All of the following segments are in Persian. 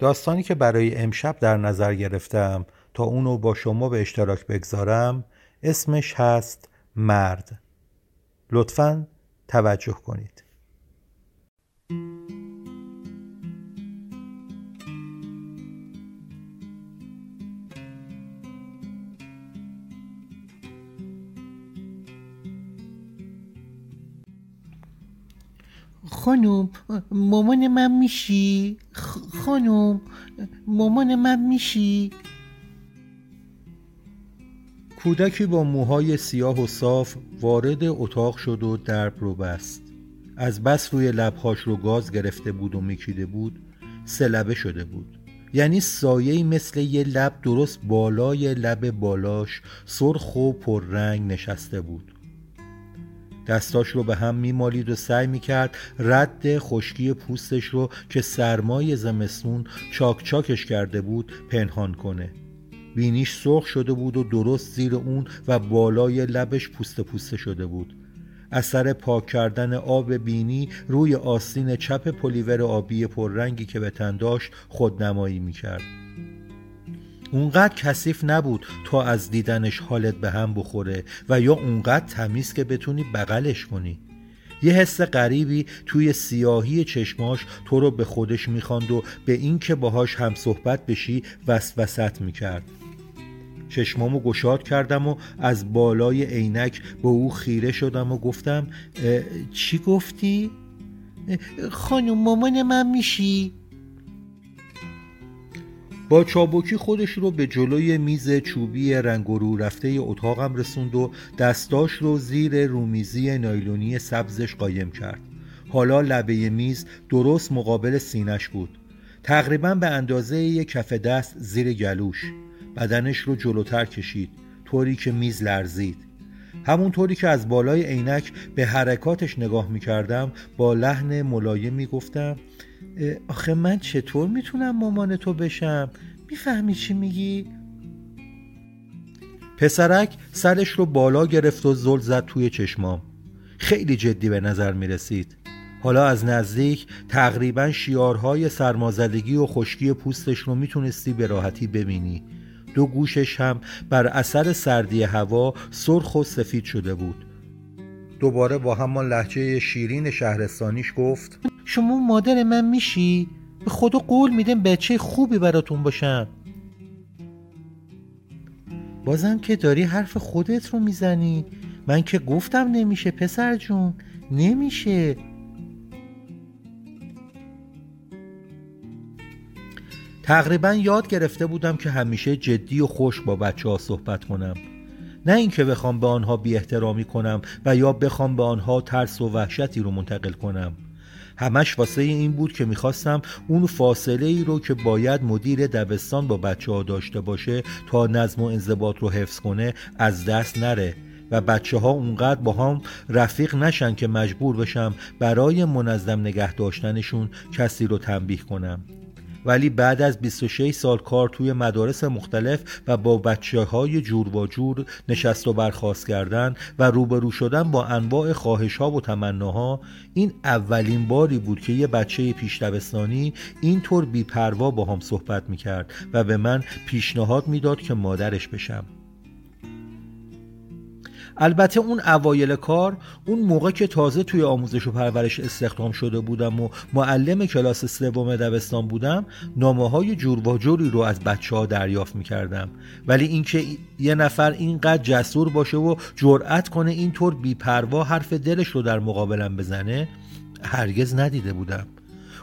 داستانی که برای امشب در نظر گرفتم تا اونو با شما به اشتراک بگذارم اسمش هست مرد. لطفا توجه کنید. خانوم مامان من میشی؟ خانوم مامان من میشی؟ کودکی با موهای سیاه و صاف وارد اتاق شد و درب رو بست. از بس روی لبهاش رو گاز گرفته بود و میکیده بود سه لبه شده بود. یعنی سایه مثل یه لب درست بالای لب بالاش سرخ و پررنگ نشسته بود. دستاش رو به هم میمالید و سعی می‌کرد رد خشکی پوستش رو که سرمای زمستون چاک چاکش کرده بود پنهان کنه. بینیش سرخ شده بود و درست زیر اون و بالای لبش پوست پوسته شده بود. اثر پاک کردن آب بینی روی آستین چپ پلیور آبی پررنگی که به تن داشت خودنمایی می‌کرد. اونقدر کثیف نبود تا از دیدنش حالت به هم بخوره و یا اونقدر تمیز که بتونی بغلش کنی یه حس غریبی توی سیاهی چشماش تو رو به خودش می‌خواند و به اینکه باهاش هم صحبت بشی وسوست می‌کرد چشمامو گشاد کردم و از بالای عینک به او خیره شدم و گفتم چی گفتی؟ خانم مامان من میشی؟ با چابکی خودش رو به جلوی میز چوبی رنگ رو رفته اتاقم رسوند و دستاش رو زیر رومیزی نایلونی سبزش قایم کرد. حالا لبه میز درست مقابل سینش بود. تقریبا به اندازه یک کف دست زیر گلوش. بدنش رو جلوتر کشید طوری که میز لرزید. همونطوری که از بالای عینک به حرکاتش نگاه می‌کردم با لحن ملایمی گفتم آخه من چطور می‌تونم مامان تو بشم؟ می‌فهمی چی میگی؟ پسرک سرش رو بالا گرفت و زل زد توی چشمام. خیلی جدی به نظر می‌رسید. حالا از نزدیک تقریبا شیارهای سرمازدگی و خشکی پوستش رو می‌تونستی به راحتی ببینی. دو گوشش هم بر اثر سردی هوا سرخ و سفید شده بود. دوباره با همان لحجه شیرین شهرستانیش گفت شما مادر من میشی؟ به خدا قول میدم بچه خوبی براتون باشم. بازم که داری حرف خودت رو می‌زنی. من که گفتم نمیشه پسر جون. نمیشه. تقریبا یاد گرفته بودم که همیشه جدی و خوش با بچه ها صحبت کنم. نه اینکه بخوام به آنها بی احترامی کنم و یا بخوام به آنها ترس و وحشتی رو منتقل کنم. همش واسه این بود که می‌خواستم اون فاصله ای رو که باید مدیر دبستان با بچه ها داشته باشه تا نظم و انضباط رو حفظ کنه از دست نره و بچه ها اونقدر با هم رفیق نشن که مجبور بشم برای منظم نگه داشتنشون کسی رو تنبیه کنم. ولی بعد از 26 سال کار توی مدارس مختلف و با بچه های جور و جور نشست و برخواست کردن و روبرو شدن با انواع خواهش ها و تمناها این اولین باری بود که یه بچه پیش دبستانی اینطور بیپروا با هم صحبت می‌کرد و به من پیشنهاد می‌داد که مادرش بشم. البته اون اوایل کار اون موقع که تازه توی آموزش و پرورش استخدام شده بودم و معلم کلاس سوم دبستان بودم نامه های جور و جوری رو از بچه ها دریافت می‌کردم. ولی اینکه یه نفر اینقدر جسور باشه و جرأت کنه اینطور بیپروا حرف دلش رو در مقابلم بزنه هرگز ندیده بودم.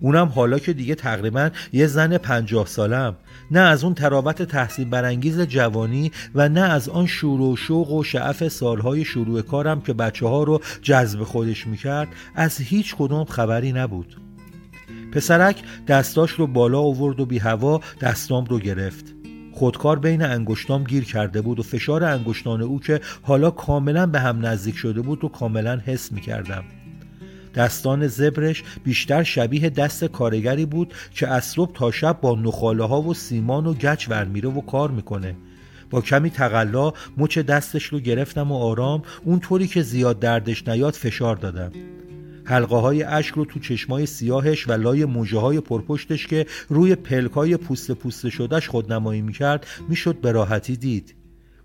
اونم حالا که دیگه تقریبا یه زن پنجاه سالم. نه از اون تراوت تحصیل برانگیز جوانی و نه از آن شور و شوق و شعف سالهای شروع کارم که بچه ها رو جذب خودش می‌کرد از هیچ کدوم خبری نبود. پسرک دستاش رو بالا آورد و بی هوا دستام رو گرفت. خودکار بین انگشتام گیر کرده بود و فشار انگشتان او که حالا کاملا به هم نزدیک شده بود رو کاملا حس می کردم. دستان زبرش بیشتر شبیه دست کارگری بود که از صبح تا شب با نخاله ها و سیمان و گچ ورمیره و کار می‌کنه. با کمی تقلا مچ دستش رو گرفتم و آرام اونطوری که زیاد دردش نیاد فشار دادم. حلقه های اشک رو تو چشمای سیاهش و لای موجه های پرپشتش که روی پلکای پوست پوست شدهش خودنمایی می‌کرد می‌شد به راحتی دید.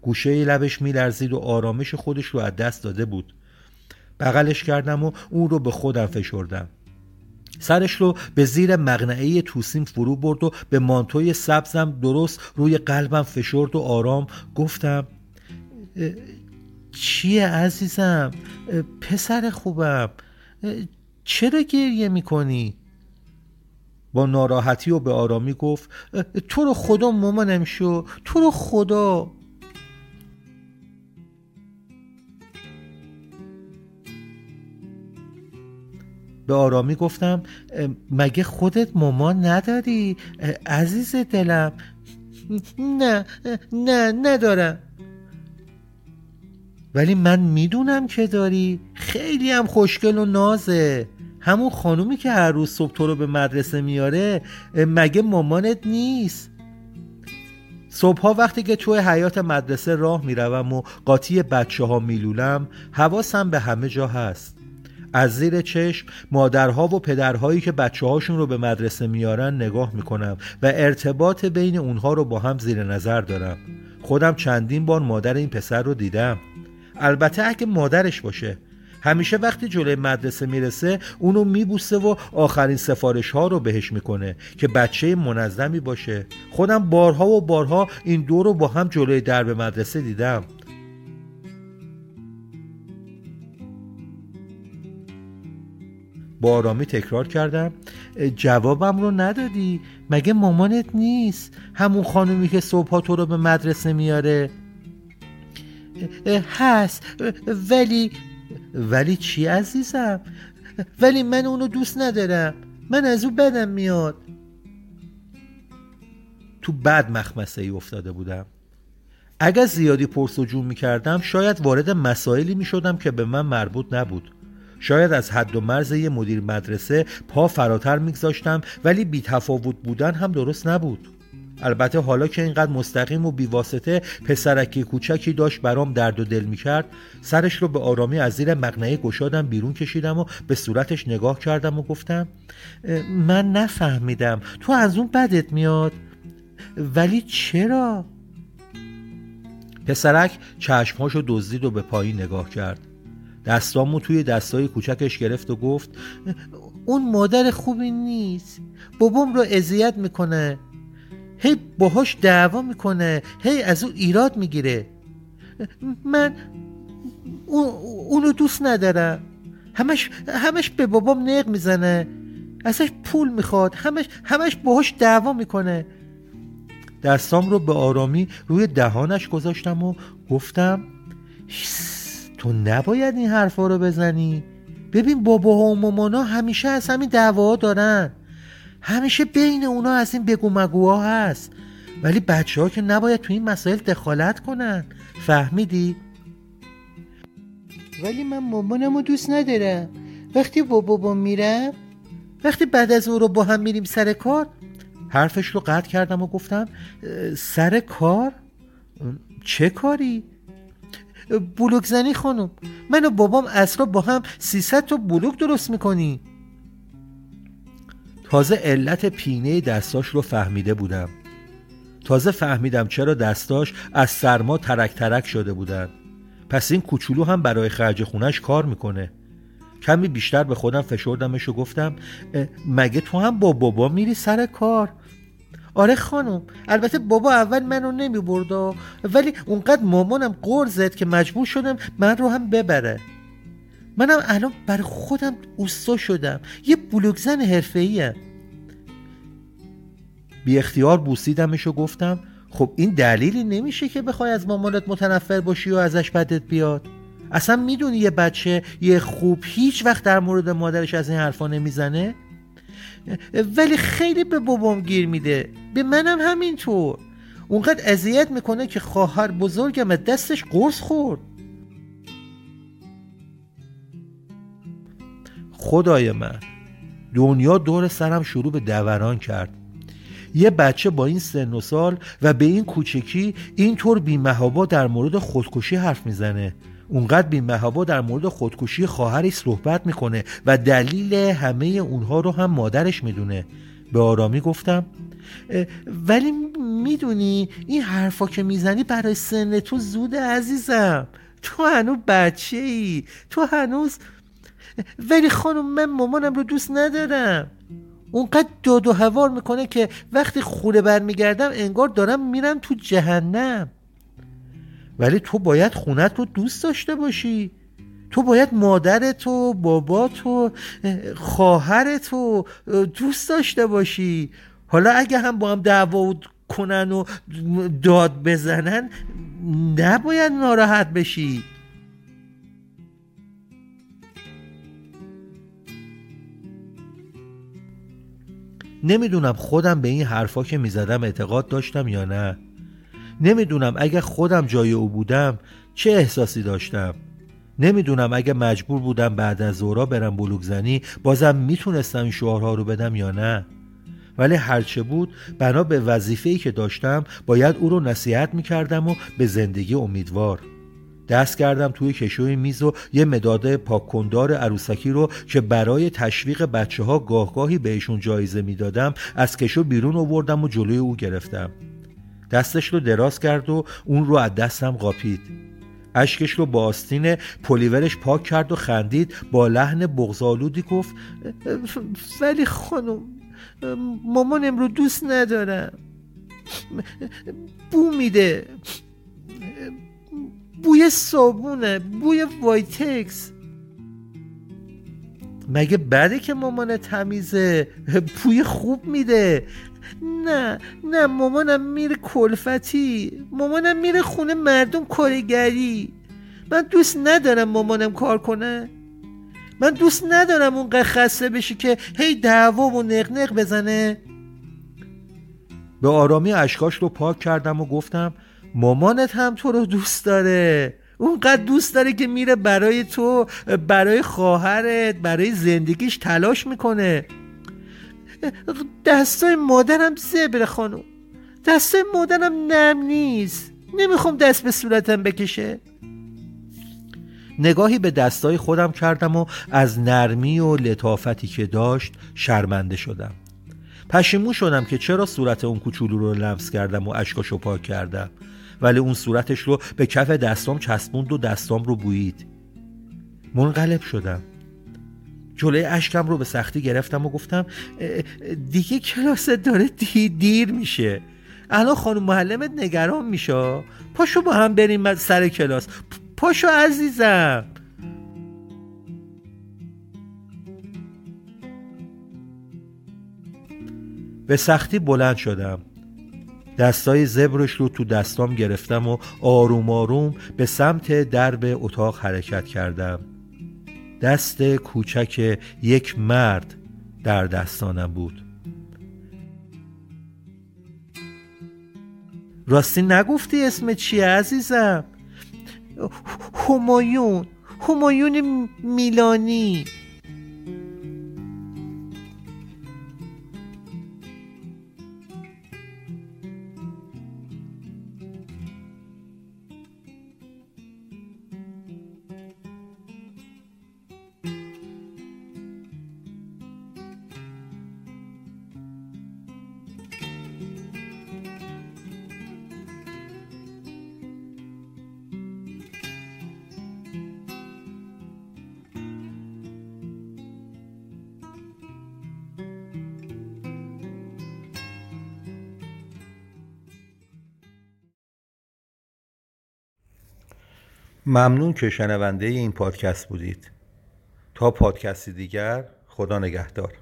گوشه لبش میلرزید و آرامش خودش رو از دست داده بود. بغلش کردم و اون رو به خودم فشردم. سرش رو به زیر مغنعه توسیم فرو برد و به مانتوی سبزم درست روی قلبم فشرد و آرام گفتم چیه عزیزم؟ پسر خوبم. چرا گریه می‌کنی؟ با ناراحتی و به آرامی گفت تو رو خدا مامانم شو تو رو خدا. به آرامی گفتم مگه خودت مامان نداری؟ عزیز دلم. نه نه ندارم. ولی من می‌دونم که داری. خیلی هم خوشگل و نازه. همون خانومی که هر روز صبح تو رو به مدرسه میاره مگه مامانت نیست؟ صبحها وقتی که توی حیات مدرسه راه می‌روم و قاطی بچه ها میلولم حواسم به همه جا هست. از زیر چشم مادرها و پدرهایی که بچه هاشون رو به مدرسه میارن نگاه می‌کنم و ارتباط بین اونها رو با هم زیر نظر دارم. خودم چندین بار مادر این پسر رو دیدم. البته اگه مادرش باشه همیشه وقتی جلوی مدرسه می‌رسه اونو میبوسه و آخرین سفارش ها رو بهش می‌کنه که بچه منظمی باشه. خودم بارها و بارها این دو رو با هم جلوی درب مدرسه دیدم. با آرامی تکرار کردم جوابم رو ندادی مگه مامانت نیست؟ همون خانومی که صبحها تو رو به مدرسه میاره. هست ولی ولی چی عزیزم؟ ولی من اونو دوست ندارم من از او بدم میاد. تو بد مخمسه ای افتاده بودم. اگر زیادی پرسجو می کردم شاید وارد مسائلی می شدم که به من مربوط نبود. شاید از حد و مرز یه مدیر مدرسه پا فراتر میگذاشتم ولی بی تفاوت بودن هم درست نبود البته حالا که اینقدر مستقیم و بیواسطه پسرکی کوچکی داشت برام درد و دل می‌کرد سرش رو به آرامی از زیر مقنعه گشادم بیرون کشیدم و به صورتش نگاه کردم و گفتم من نفهمیدم تو از اون بدت میاد ولی چرا؟ پسرک چشمهاشو دزدید و به پایین نگاه کرد دستامو توی دستای کوچکش گرفت و گفت اون مادر خوبی نیست. بابام رو اذیت می‌کنه. هی باهاش دعوا می‌کنه. هی از او ایراد می‌گیره. من اونو دوست ندارم. همش همش به بابام نق می‌زنه. ازش پول می‌خواد. همش همش باهاش دعوا می‌کنه. دستام رو به آرامی روی دهانش گذاشتم و گفتم تو نباید این حرفا رو بزنی؟ ببین باباها و مامانا همیشه از همین دعوا دارن. همیشه بین اونا از این بگو مگوها هست. ولی بچه ها که نباید تو این مسائل دخالت کنن. فهمیدی؟ ولی من مامانم رو دوست ندارم. وقتی با بابا میرم؟ وقتی بعد از اون رو با هم میریم سر کار؟ حرفش رو قطع کردم و گفتم سر کار؟ چه کاری؟ بلوک زنی خانم. من و بابام اصلا با هم 300 تا بلوک درست می‌کنی تازه علت پینه دستاش رو فهمیده بودم. تازه فهمیدم چرا دستاش از سرما ترک ترک شده بودن. پس این کوچولو هم برای خرج خونش کار می‌کنه. کمی بیشتر به خودم فشردمش و گفتم مگه تو هم با بابا میری سر کار؟ آره خانم البته بابا اول منو نمی بردا ولی اونقدر مامانم قر زد که مجبور شدم من رو هم ببره. منم الان بر خودم اوستا شدم. یه بلوکزن حرفه ایم بی اختیار بوسیدمش و گفتم خب این دلیلی نمیشه که بخوای از مامانت متنفر باشی و ازش بدت بیاد؟ اصلا می‌دونی یه بچه یه خوب هیچ وقت در مورد مادرش از این حرفا نمی‌زنه؟ ولی خیلی به بابام گیر میده. به منم همینطور. اونقدر اذیت می‌کنه که خواهر بزرگم دستش قرص خورد. خدای من دنیا دور سرم شروع به دوران کرد. یه بچه با این سن و سال و به این کوچکی اینطور بیمهابا در مورد خودکشی حرف می‌زنه. اونقدر بیمهابا در مورد خودکشی خواهرش صحبت می‌کنه و دلیل همه اونها رو هم مادرش می‌دونه. به آرامی گفتم ولی می‌دونی این حرفا که می‌زنی برای سن تو زود عزیزم. تو هنوز بچه ای تو هنوز ولی خانم من مامانم رو دوست ندارم. اونقدر داد و هوار می‌کنه که وقتی خوره برمیگردم انگار دارم میرم تو جهنم. ولی تو باید خونت رو دوست داشته باشی. تو باید مادرت و بابات و خواهرت رو دوست داشته باشی. حالا اگه هم با هم دعوا کنن و داد بزنن نباید ناراحت بشی. نمی‌دونم خودم به این حرفا که می‌زدم اعتقاد داشتم یا نه. نمی‌دونم اگه خودم جای او بودم چه احساسی داشتم. نمی‌دونم اگه مجبور بودم بعد از زورا برم بلوک زنی بازم می‌تونستم این شعارها رو بدم یا نه. ولی هرچه بود بنا به وظیفه‌ای که داشتم باید او رو نصیحت می‌کردم و به زندگی امیدوار. دست کردم توی کشوی میز و یه مداد پاککندار عروسکی رو که برای تشویق بچه ها گاهگاهی بهشون جایزه می‌دادم از کشو بیرون آوردم و جلوی او گرفتم. دستش رو دراز کرد و اون رو از دستم قاپید. اشکش رو با آستین پلیورش پاک کرد و خندید با لحن بغض‌آلودی گفت ولی خانم مامانم رو دوست ندارم. بو میده. بوی صابونه بوی وایتکس. مگه بده که مامان تمیزه؟ بوی خوب میده. نه نه مامانم میره کلفتی مامانم میره خونه مردم کارگری. من دوست ندارم مامانم کار کنه. من دوست ندارم اون خسته بشی که هی دعوا و نقنق بزنه. به آرامی اشکاش رو پاک کردم و گفتم مامانت هم تو رو دوست داره. اونقدر دوست داره که میره برای تو برای خواهرت برای زندگیش تلاش می‌کنه. دستای مادرم زبر خانم. دستای مادرم نرم نیست. نمی‌خوام دست به صورتم بکشه. نگاهی به دستای خودم کردم و از نرمی و لطافتی که داشت شرمنده شدم. پشیمون شدم که چرا صورت اون کوچولو رو لمس کردم و اشکاشو پاک کردم. ولی اون صورتش رو به کف دستام چسبوند و دستام رو بویید. منقلب شدم. جلوی اشکم رو به سختی گرفتم و گفتم دیگه کلاست داره دیر میشه. الان خانم معلمت نگران میشه. پاشو با هم بریم سر کلاس. پاشو عزیزم. به سختی بلند شدم. دستای زبرش رو تو دستام گرفتم و آروم آروم به سمت درب اتاق حرکت کردم. دست کوچک یک مرد در دستانم بود. راستی نگفتی اسم چیه عزیزم؟ همایون همایون میلانی. ممنون که شنونده این پادکست بودید. تا پادکستی دیگر خدا نگهدار.